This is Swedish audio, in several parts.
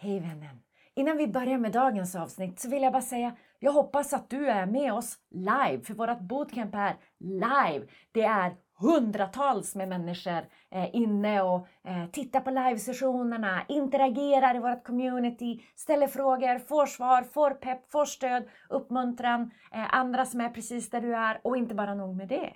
Hej vännen! Innan vi börjar med dagens avsnitt så vill jag bara säga jag hoppas att du är med oss live, för vårt bootcamp är live. Det är hundratals med människor eh, inne och eh, tittar på livesessionerna, interagerar i vårt community, ställer frågor, får svar, får pepp, får stöd, uppmuntran, eh, andra som är precis där du är och inte bara nog med det.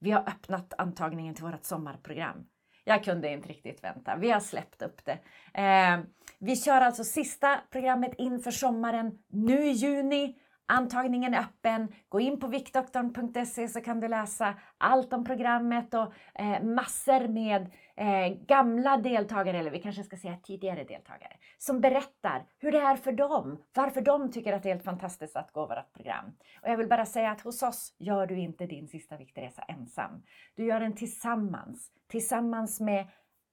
Vi har öppnat antagningen till vårt sommarprogram. Jag kunde inte riktigt vänta. Vi har släppt upp det. Eh, vi kör alltså sista programmet inför sommaren nu i juni. Antagningen är öppen. Gå in på viktdoktorn.se så kan du läsa allt om programmet och eh, massor med eh, gamla deltagare, eller vi kanske ska säga tidigare deltagare, som berättar hur det är för dem, varför de tycker att det är helt fantastiskt att gå vårt program. Och jag vill bara säga att hos oss gör du inte din sista viktresa ensam. Du gör den tillsammans, tillsammans med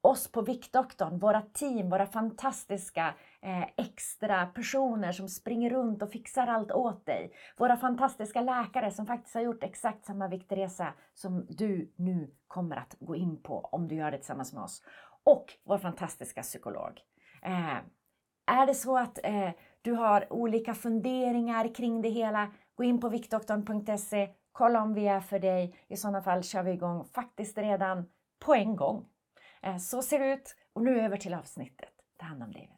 oss på Viktdoktorn, våra team, våra fantastiska eh, extra personer som springer runt och fixar allt åt dig. Våra fantastiska läkare som faktiskt har gjort exakt samma viktresa som du nu kommer att gå in på om du gör det tillsammans med oss. Och vår fantastiska psykolog. Eh, är det så att eh, du har olika funderingar kring det hela, gå in på viktdoktorn.se, kolla om vi är för dig. I sådana fall kör vi igång faktiskt redan på en gång. Eh, så ser det ut. Och nu över till avsnittet. Ta hand om dig.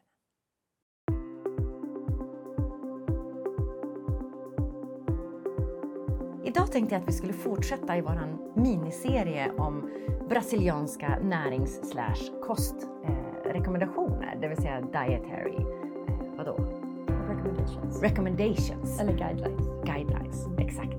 Idag tänkte jag att vi skulle fortsätta i vår miniserie om brasilianska närings kostrekommendationer, eh, det vill säga dietary, eh, vadå? Recommendations. Recommendations. Eller guidelines. Guidelines, exakt.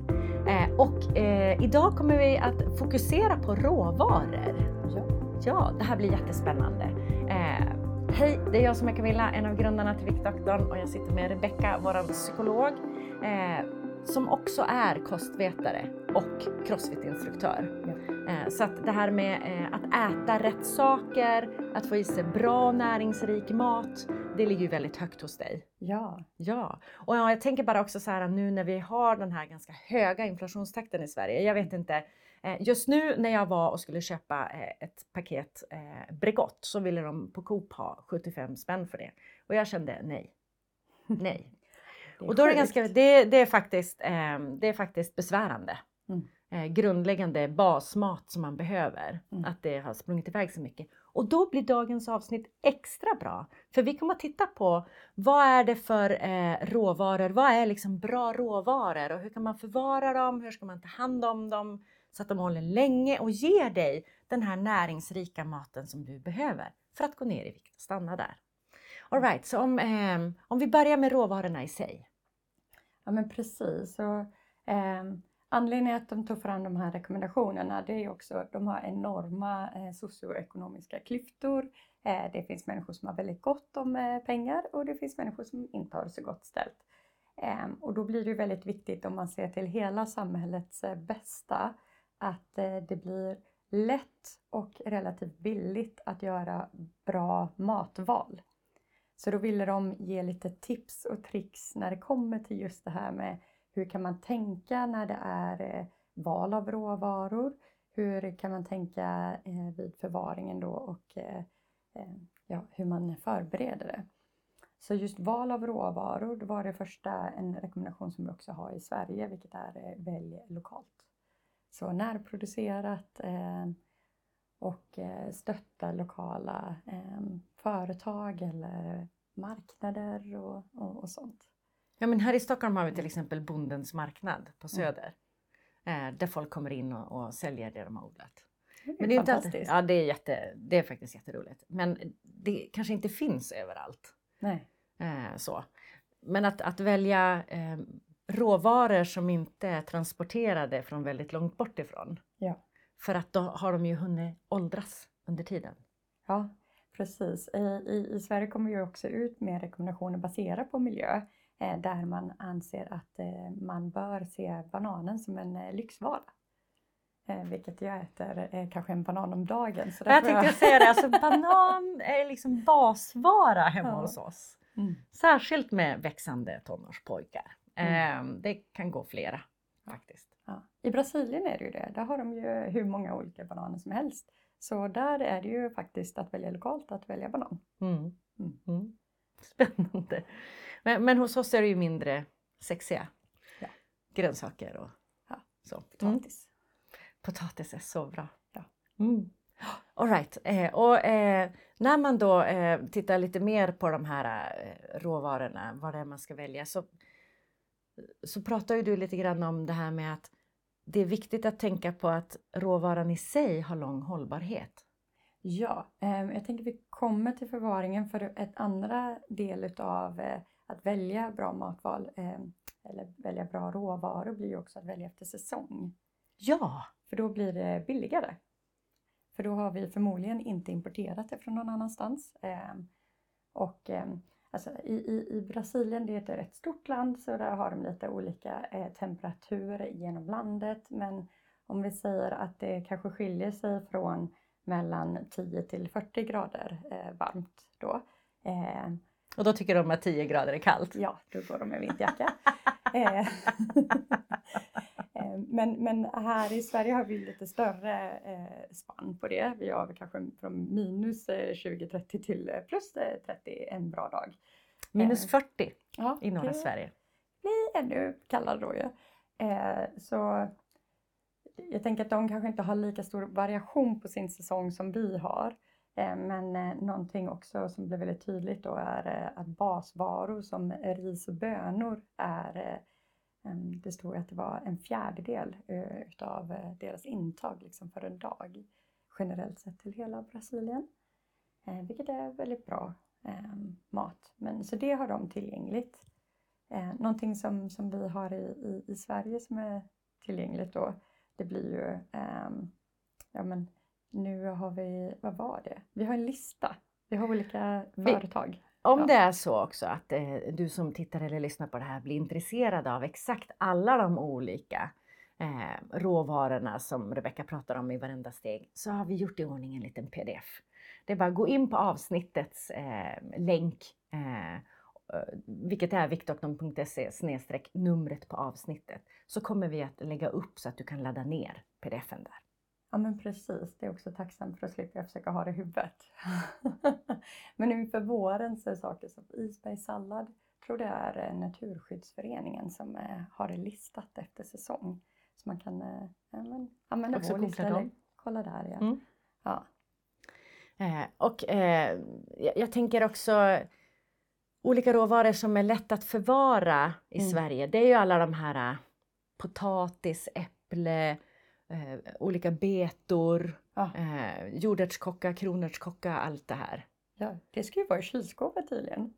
Eh, och eh, idag kommer vi att fokusera på råvaror. Ja. Ja, det här blir jättespännande. Eh, hej, det är jag som är Camilla, en av grundarna till Viktdoktorn och jag sitter med Rebecka, vår psykolog, eh, som också är kostvetare och crossfit-instruktör. Ja. Eh, så att det här med eh, att äta rätt saker, att få i sig bra näringsrik mat, det ligger ju väldigt högt hos dig. ja. Ja, och ja, jag tänker bara också så här nu när vi har den här ganska höga inflationstakten i Sverige. Jag vet inte, just nu när jag var och skulle köpa eh, ett paket eh, Bregott så ville de på Coop ha 75 spänn för det. Och jag kände nej. Nej. Det Och då är det, ganska, det, det, är faktiskt, eh, det är faktiskt besvärande. Mm. Eh, grundläggande basmat som man behöver. Mm. Att det har sprungit iväg så mycket. Och då blir dagens avsnitt extra bra. För vi kommer att titta på vad är det för eh, råvaror? Vad är liksom bra råvaror? Och hur kan man förvara dem? Hur ska man ta hand om dem? Så att de håller länge och ger dig den här näringsrika maten som du behöver för att gå ner i vikt och stanna där. All right, så om, eh, om vi börjar med råvarorna i sig. Ja men precis. Så, eh, anledningen att de tog fram de här rekommendationerna det är också att de har enorma eh, socioekonomiska klyftor. Eh, det finns människor som har väldigt gott om eh, pengar och det finns människor som inte har det så gott ställt. Ehm, och då blir det ju väldigt viktigt om man ser till hela samhällets eh, bästa att eh, det blir lätt och relativt billigt att göra bra matval. Så då ville de ge lite tips och tricks när det kommer till just det här med hur kan man tänka när det är eh, val av råvaror? Hur kan man tänka eh, vid förvaringen då och ja, hur man förbereder det? Så just val av råvaror, det var det första en rekommendation som vi också har i Sverige, vilket är välj lokalt. Så närproducerat eh, och eh, stötta lokala eh, företag eller marknader och, och, och sånt. Ja, men här i Stockholm har vi till exempel Bondens marknad Mm. på Söder. Eh, där folk kommer in och, och säljer det de har odlat. Men Men det är inte alltid, ja, det är, jätte, det är faktiskt jätteroligt. Men det kanske inte finns överallt. Nej. Eh, så. Men att, att välja eh, råvaror som inte är transporterade från väldigt långt bort ifrån. Ja. För att då har de ju hunnit åldras under tiden. Ja, precis. I, i, Sverige kommer vi också ut med rekommendationer baserat på miljö eh, där man anser att eh, man bör se bananen som en eh, lyxvara. Vilket jag äter kanske en banan om dagen. Så Jag tänkte säga det, alltså banan är liksom basvara hemma Ja. hos oss. Mm. Särskilt med växande tonårspojkar. Mm. Eh, det kan gå flera faktiskt. Ja. I Brasilien är det ju det. Där har de ju hur många olika bananer som helst. Så där är det ju faktiskt att välja lokalt, att välja banan. Mm. Mm. Mm. Spännande. Men, men hos oss är det ju mindre sexiga Ja. grönsaker och Ja, så. Potatis. Potatis är så bra. Ja. Mm. All right. Eh, och eh, när man då eh, tittar lite mer på de här eh, råvarorna, vad det är man ska välja, så, så pratar ju du lite grann om det här med att det är viktigt att tänka på att råvaran i sig har lång hållbarhet. Ja, eh, jag tänker vi kommer till förvaringen för ett andra del utav eh, att välja bra matval eh, eller välja bra råvaror blir ju också att välja efter säsong. Ja, För då blir det billigare. För då har vi förmodligen inte importerat det från någon annanstans. Eh, och alltså i, i, i Brasilien, det är ett rätt stort land, så där har de lite olika eh, temperatur genom landet. Men om vi säger att det kanske skiljer sig från mellan 10 till 40 grader eh, varmt då. Eh, och då tycker de att 10 grader är kallt. Ja, då går de med vindjacka. Eh, eh, men, men här i Sverige har vi lite större eh, spann på det. Vi har kanske från minus eh, 20-30 till plus eh, 30 en bra dag. Minus Eh, 40 Ja, i norra det Sverige. blir ännu kallare då ju. Så jag tänker att de kanske inte har lika stor variation på sin säsong som vi har. Eh, men eh, någonting också som blir väldigt tydligt då är eh, att basvaror som ris och bönor är det stod att det var en fjärdedel utav deras intag liksom för en dag generellt sett till hela Brasilien. Vilket är väldigt bra mat. Men, så det har de tillgängligt. Någonting som, som vi har i, i, i Sverige som är tillgängligt då, det blir ju, ja men nu har vi, vad var det? Vi har en lista. Vi har olika Vi- företag. Om Ja. det är så också att eh, du som tittar eller lyssnar på det här blir intresserad av exakt alla de olika eh, råvarorna som Rebecka pratar om i varenda steg så har vi gjort i ordning en liten pdf. Det är bara att gå in på avsnittets eh, länk eh, eh, vilket är viktorknom.se snedstreck numret på avsnittet så kommer vi att lägga upp så att du kan ladda ner pdfen där. Ja men precis, det är också tacksamt för att slippa försöka ha det i huvudet. men inför våren så är saker som isbergssallad, tror det är eh, Naturskyddsföreningen som eh, har det listat efter säsong. Så man kan eh, men, använda Också vår lista dem. kolla där. Ja. Mm. Ja. Eh, och eh, jag, jag tänker också olika råvaror som är lätt att förvara i Mm. Sverige. Det är ju alla de här eh, potatis, äpple, eh, olika betor, Ja. eh, jordärtskocka, kronärtskocka, allt det här. ja, det ska ju vara i kylskåpet tydligen.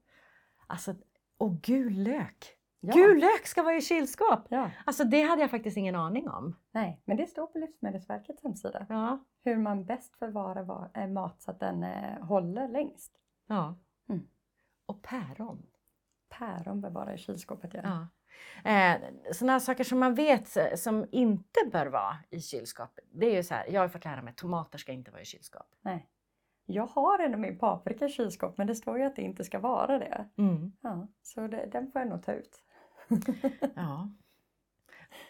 Alltså, och gul lök! Ja. Gul lök ska vara i kylskåp! Ja, Alltså det hade jag faktiskt ingen aning om. nej, men det står på Livsmedelsverkets hemsida. Ja. Hur man bäst förvarar va- eh, mat så att den eh, håller längst. ja. Mm. Och päron. Päron bör vara i kylskåpet. Ja. Ja. Eh, sådana saker som man vet som inte bör vara i kylskåp. Det är ju så här, jag har fått lära mig att tomater ska inte vara i kylskåp. Nej. Jag har ändå min paprika i kylskåp men det står ju att det inte ska vara det. Ja, så det, den får jag nog ta ut. Ja.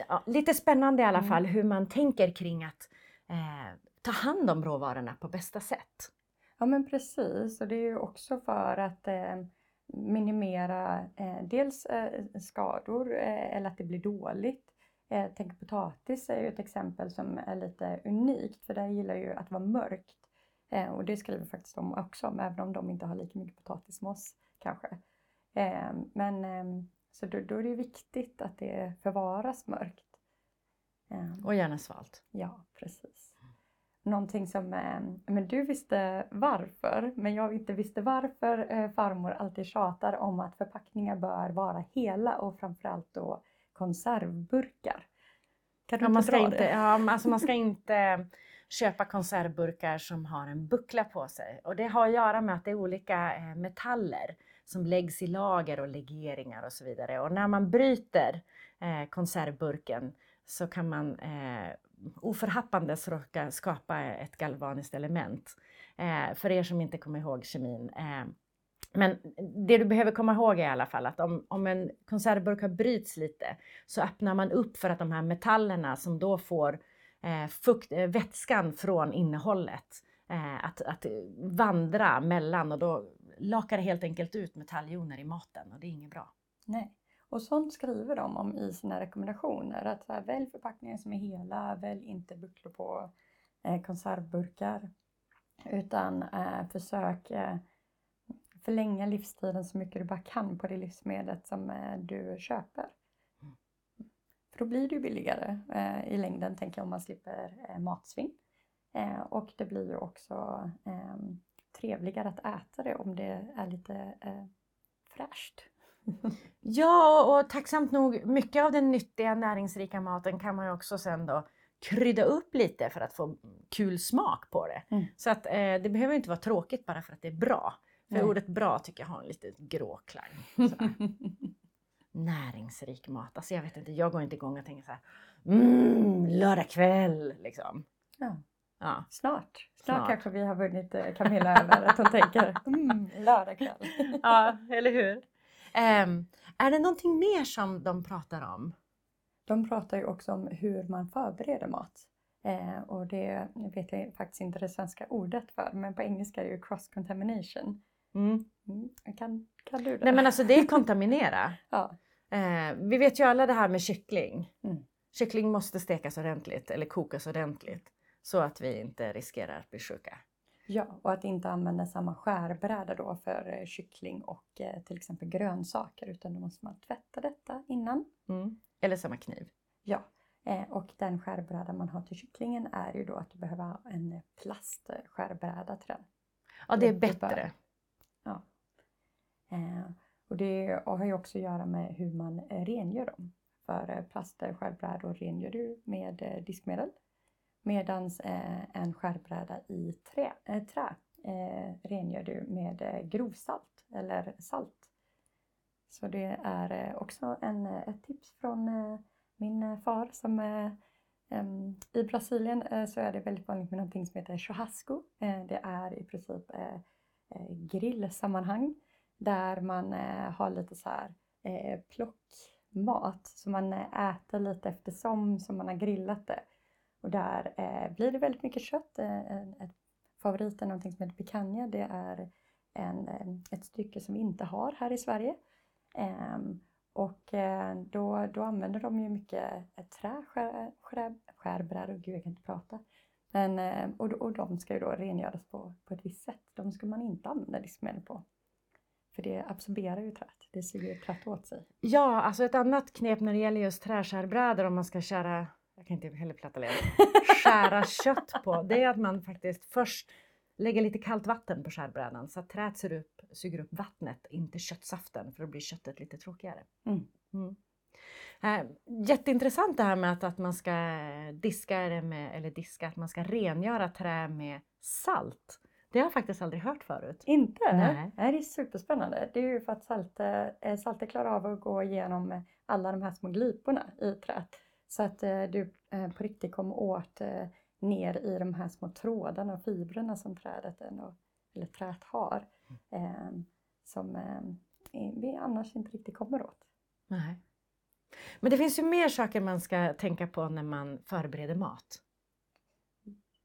ja. Lite spännande i alla Mm. fall hur man tänker kring att eh, ta hand om råvarorna på bästa sätt. Ja men precis och det är ju också för att eh, minimera eh, dels eh, skador eh, eller att det blir dåligt. Eh, tänk potatis är ju ett exempel som är lite unikt för där gillar ju att vara mörkt. Eh, och det skriver faktiskt de också om även om de inte har lika mycket potatis som oss kanske. Eh, men eh, så då, då är det viktigt att det förvaras mörkt. Eh, Och gärna svalt. Ja, precis. Någonting som eh, men du visste varför, men jag inte visste varför eh, farmor alltid tjatar om att förpackningar bör vara hela och framförallt då konservburkar. Kan du Ja, man, ska inte, ja, alltså man ska inte köpa konservburkar som har en buckla på sig. Och det har att göra med att det är olika eh, metaller som läggs i lager och legeringar och så vidare. Och när man bryter konservburken så kan man oförhappandes råka skapa ett galvaniskt element. Eh, för er som inte kommer ihåg kemin. Eh, men det du behöver komma ihåg är i alla fall att om, om en konservburk har bryts lite så öppnar man upp för att de här metallerna som då får eh, fukt, eh, vätskan från innehållet eh, att, att vandra mellan och då lakar det helt enkelt ut metalljoner i maten och det är inget bra. Nej. Och sånt skriver de om i sina rekommendationer. Att så här, välj förpackningar som är hela, välj inte bucklor på eh, konservburkar. Utan eh, försök eh, förlänga livstiden så mycket du bara kan på det livsmedlet som eh, du köper. Mm. För då blir det ju billigare eh, i längden, tänker jag, om man slipper matsvinn. Och det blir ju också trevligare att äta det om det är lite fräscht. Ja, och tacksamt nog, mycket av den nyttiga näringsrika maten kan man ju också sen då krydda upp lite för att få kul smak på det. Mm. Så att eh, det behöver inte vara tråkigt bara för att det är bra. För Nej. ordet bra tycker jag har en lite grå klang. Näringsrik mat, alltså jag vet inte, jag går inte igång och tänker så här, mm, lördag kväll liksom. ja. Ja. Snart. Snart, Snart. kanske vi har vunnit eh, Camilla över att hon tänker mm, lördag kväll. ja, eller hur? Ehm, är det någonting mer som de pratar om? De pratar ju också om hur man förbereder mat. Eh, och det vet jag faktiskt inte det svenska ordet för, men på engelska är det ju cross contamination. Mm. Mm. Kan, kan du det? Nej men alltså det är kontaminera. ja. Eh, vi vet ju alla det här med kyckling. Mm. Kyckling måste stekas ordentligt eller kokas ordentligt så att vi inte riskerar att bli sjuka. Ja, och att inte använda samma skärbräda då för eh, kyckling och eh, till exempel grönsaker, utan då måste man tvätta detta innan. Mm. Eller samma kniv. Ja, eh, och den skärbräda man har till kycklingen är ju då att du behöver ha en plastskärbräda till den. Ja det är bättre. Ja. Eh, och det har ju också att göra med hur man rengör dem. För plastskärbrädor rengör du med diskmedel. Medan eh, en skärbräda i trä, eh, trä eh, rengör du med grovsalt eller salt. Så det är också en, ett tips från min far som i Brasilien så är det väldigt vanligt med någonting som heter churrasco. Det är i princip grillsammanhang där man har lite så här plockmat som man äter lite eftersom som man har grillat det. Och där eh, blir det väldigt mycket kött. Eh, en, ett favorit är någonting som heter picanha. Det är en, eh, ett stycke som vi inte har här i Sverige. Ehm, och eh, då, då använder de ju mycket eh, trä, skär, skär, skärbrädor, gud jag kan inte prata. Men, eh, och, och de ska ju då rengöras på, på ett visst sätt. De ska man inte använda diskmedel på. För det absorberar ju träet. Det suger ju träet åt sig. Ja, alltså ett annat knep när det gäller just träskärbrädor om man ska köra, jag kan inte heller platta led, skära kött på, det är att man faktiskt först lägger lite kallt vatten på skärbrädan så att träet suger upp, suger upp vattnet, inte köttsaften, för då blir köttet lite tråkigare. Mm. Mm. Eh, jätteintressant det här med att, att man ska diska det med, eller diska, att man ska rengöra trä med salt. Det har jag faktiskt aldrig hört förut. Inte? Nej. Nej, det är superspännande. Det är ju för att saltet, eh, saltet klarar av att gå igenom alla de här små gliporna i träet. Så att eh, du eh, på riktigt kommer åt eh, ner i de här små trådarna och fibrerna som trädet ändå, eller träet har. Eh, som eh, vi annars inte riktigt kommer åt. Nej. Men det finns ju mer saker man ska tänka på när man förbereder mat.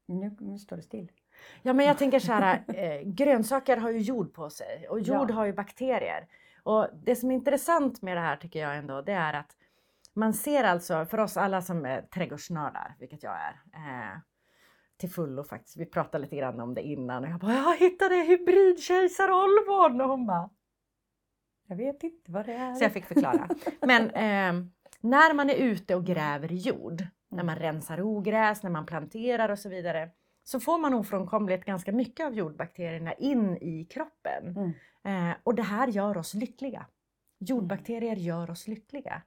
Nu, nu står det still. Ja men jag tänker så här, eh, grönsaker har ju jord på sig och jord Ja. har ju bakterier. Och det som är intressant med det här tycker jag ändå, det är att man ser alltså, för oss alla som är trädgårdsnördar, vilket jag är, eh, till fullo faktiskt. Vi pratade lite grann om det innan och jag bara, jag hittade hybridkejsarolvon och hon bara, Jag vet inte vad det är. så jag fick förklara. Men eh, när man är ute och gräver i jord, när Mm. man rensar ogräs, när man planterar och så vidare, så får man ofrånkomligt ganska mycket av jordbakterierna in i kroppen. Mm. Eh, och det här gör oss lyckliga. Jordbakterier gör oss lyckliga.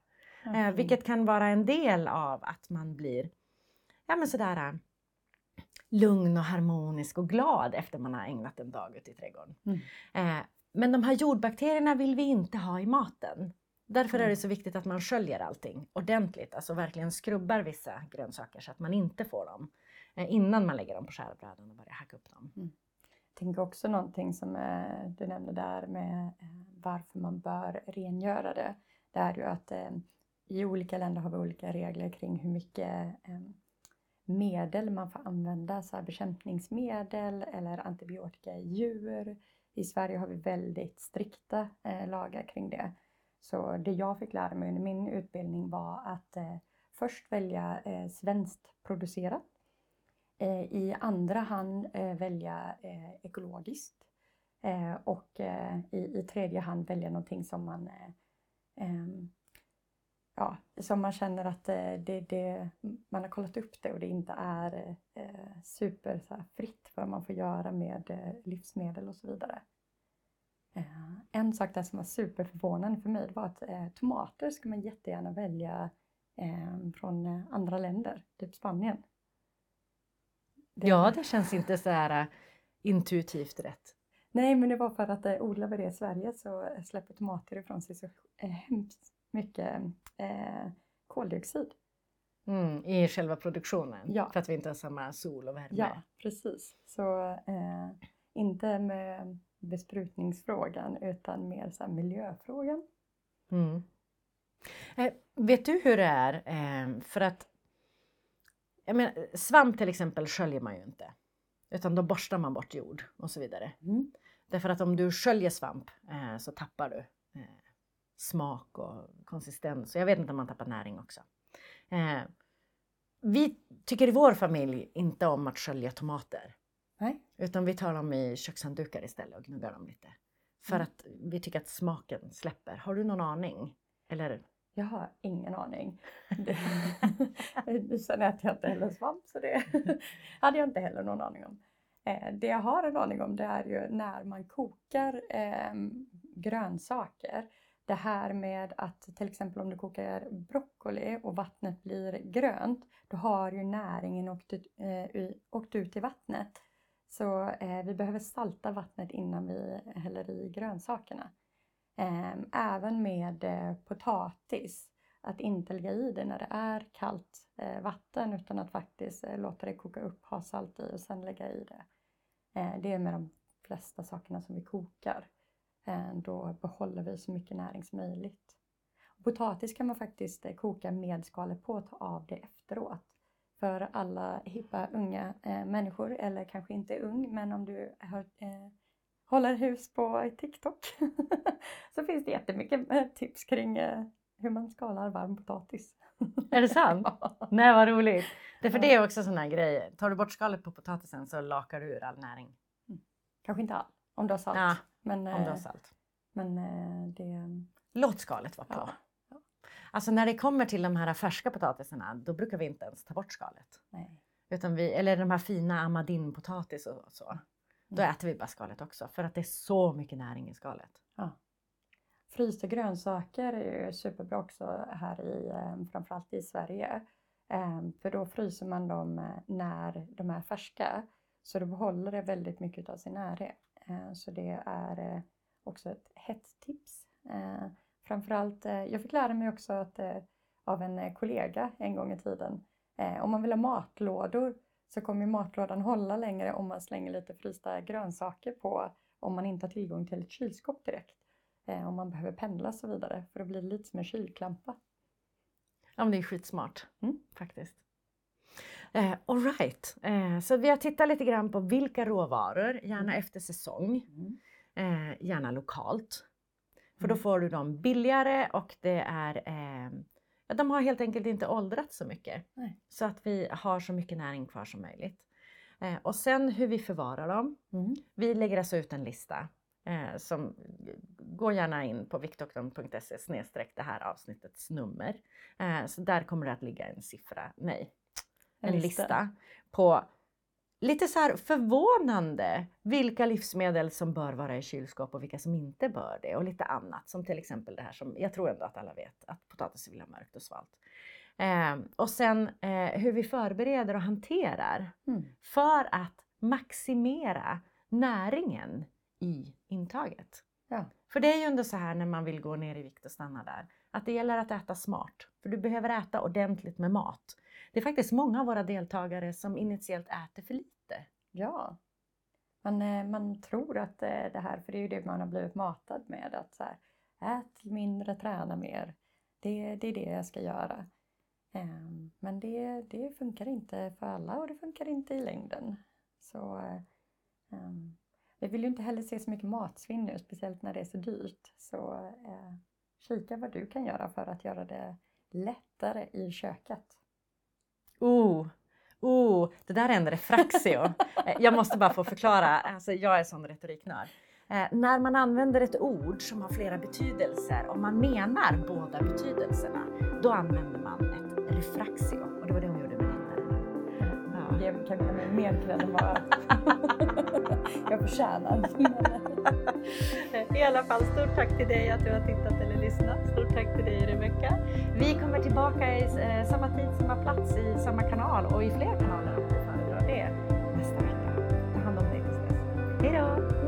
Eh, vilket kan vara en del av att man blir ja, men sådär, eh, lugn och harmonisk och glad efter man har ägnat en dag ute i trädgården. Mm. Eh, men de här jordbakterierna vill vi inte ha i maten. Därför är Mm. det så viktigt att man sköljer allting ordentligt, alltså verkligen skrubbar vissa grönsaker så att man inte får dem innan man lägger dem på skärbrädan och börjar hacka upp dem. Jag tänker också någonting som du nämnde där med varför man bör rengöra det. Det är ju att i olika länder har vi olika regler kring hur mycket eh, medel man får använda, så här bekämpningsmedel eller antibiotika i djur. I Sverige har vi väldigt strikta eh, lagar kring det. Så det jag fick lära mig under min utbildning var att eh, först välja eh, svenskt producerat. I andra hand välja ekologiskt. Och i, tredje hand välja någonting som man ehm, ja, som man känner att det, det, man har kollat upp det och det inte är eh, super så här, fritt vad man får göra med eh, livsmedel och så vidare. Eh, en sak där som var superförvånande för mig var att eh, tomater ska man jättegärna välja eh, från eh, andra länder, typ Spanien. Det... Ja, det känns inte så här intuitivt rätt. Nej, men det var för att eh, odlar vi det i Sverige så släpper tomater ifrån sig så hemskt mycket eh, koldioxid. Mm, I själva produktionen? Ja. För att vi inte har samma sol och värme? Ja, precis. Så eh, inte med besprutningsfrågan utan mer så miljöfrågan. Mm. Eh, vet du hur det är? Eh, för att jag menar, svamp till exempel sköljer man ju inte. Utan då borstar man bort jord och så vidare. Mm. Därför att om du sköljer svamp eh, så tappar du eh, smak och konsistens. Och jag vet inte om man tappar näring också. Eh, vi tycker i vår familj inte om att skölja tomater. Nej. Utan vi tar dem i kökshanddukar istället och gnuggar dem lite. För mm. att vi tycker att smaken släpper. Har du någon aning? Eller? Jag har ingen aning. Sen äter jag inte heller svamp så det hade jag inte heller någon aning om. Eh, det jag har en aning om det är ju när man kokar eh, grönsaker det här med att till exempel om du kokar broccoli och vattnet blir grönt, då har ju näringen åkt ut, eh, åkt ut i vattnet. Så eh, vi behöver salta vattnet innan vi häller i grönsakerna. Eh, även med eh, potatis, att inte lägga i det när det är kallt eh, vatten utan att faktiskt eh, låta det koka upp, ha salt i och sen lägga i det. Eh, det är med de flesta sakerna som vi kokar. Eh, då behåller vi så mycket näring som möjligt. Potatis kan man faktiskt eh, koka med skalet på och ta av det efteråt. För alla hippa unga eh, människor, eller kanske inte ung, men om du har, eh, håller hus på TikTok så finns det jättemycket eh, tips kring eh, hur man skalar varm potatis. Är det sant? Nej vad roligt! Det, för det är också sån här grej, tar du bort skalet på potatisen så lakar du ur all näring. Mm. Kanske inte all, om du har salt. Ja. Men, om du har salt. Men eh, det... Låt skalet vara på. Ja. Alltså när det kommer till de här färska potatisarna, då brukar vi inte ens ta bort skalet. Nej. Utan vi, eller de här fina amadinpotatis och så. Då mm. äter vi bara skalet också för att det är så mycket näring i skalet. Ja. Frysta grönsaker är ju superbra också här i, eh, framförallt i Sverige. Ehm, för då fryser man dem eh, när de är färska. Så då behåller det väldigt mycket av sin närhet. Eh, så det är eh, också ett hett tips. Eh, framförallt, jag fick lära mig också att, av en kollega en gång i tiden, om man vill ha matlådor så kommer matlådan hålla längre om man slänger lite frysta grönsaker på om man inte har tillgång till ett kylskåp direkt. Om man behöver pendla och så vidare för då blir det lite som en kylklampa. Ja men det är skitsmart mm. faktiskt. Eh, Alright, eh, så vi har tittat lite grann på vilka råvaror, gärna mm. efter säsong, mm. eh, gärna lokalt. För då mm. får du dem billigare och det är eh, de har helt enkelt inte åldrats så mycket. Nej. Så att vi har så mycket näring kvar som möjligt. Eh, och sen hur vi förvarar dem. Mm. Vi lägger alltså ut en lista eh, som gå gärna in på viktdoktorn.se snedstreck det här avsnittets nummer. Eh, så där kommer det att ligga en siffra, nej, en, en lista. lista på lite så förvånande vilka livsmedel som bör vara i kylskåp och vilka som inte bör det och lite annat som till exempel det här som jag tror ändå att alla vet att potatis vill ha mörkt och svalt. Eh, och sen eh, hur vi förbereder och hanterar mm. för att maximera näringen i intaget. Ja. För det är ju ändå så här när man vill gå ner i vikt och stanna där, att det gäller att äta smart. För du behöver äta ordentligt med mat. Det är faktiskt många av våra deltagare som initiellt äter för lite. Ja. Man, eh, man tror att eh, det här, för det är ju det man har blivit matad med, att så här, ät mindre, träna mer. Det, det är det jag ska göra. Ehm, men det, det funkar inte för alla och det funkar inte i längden. Så, um, vi vill ju inte heller se så mycket matsvinn nu, speciellt när det är så dyrt. Så eh, kika vad du kan göra för att göra det lättare i köket. Oh, oh, det där är en refraxio. Jag måste bara få förklara, alltså jag är sån retoriknörd. Eh, när man använder ett ord som har flera betydelser och man menar båda betydelserna, då använder man ett refraxio. Och det var det ge, kan ge mig mer cred än vad jag förtjänar. I alla fall, stort tack till dig att du har tittat eller lyssnat. Stort tack till dig Rebecka. Vi kommer tillbaka i eh, samma tid, samma plats, i samma kanal och i fler kanaler om du föredrar det nästa vecka. Ta hand om dig tills dess. Hej då!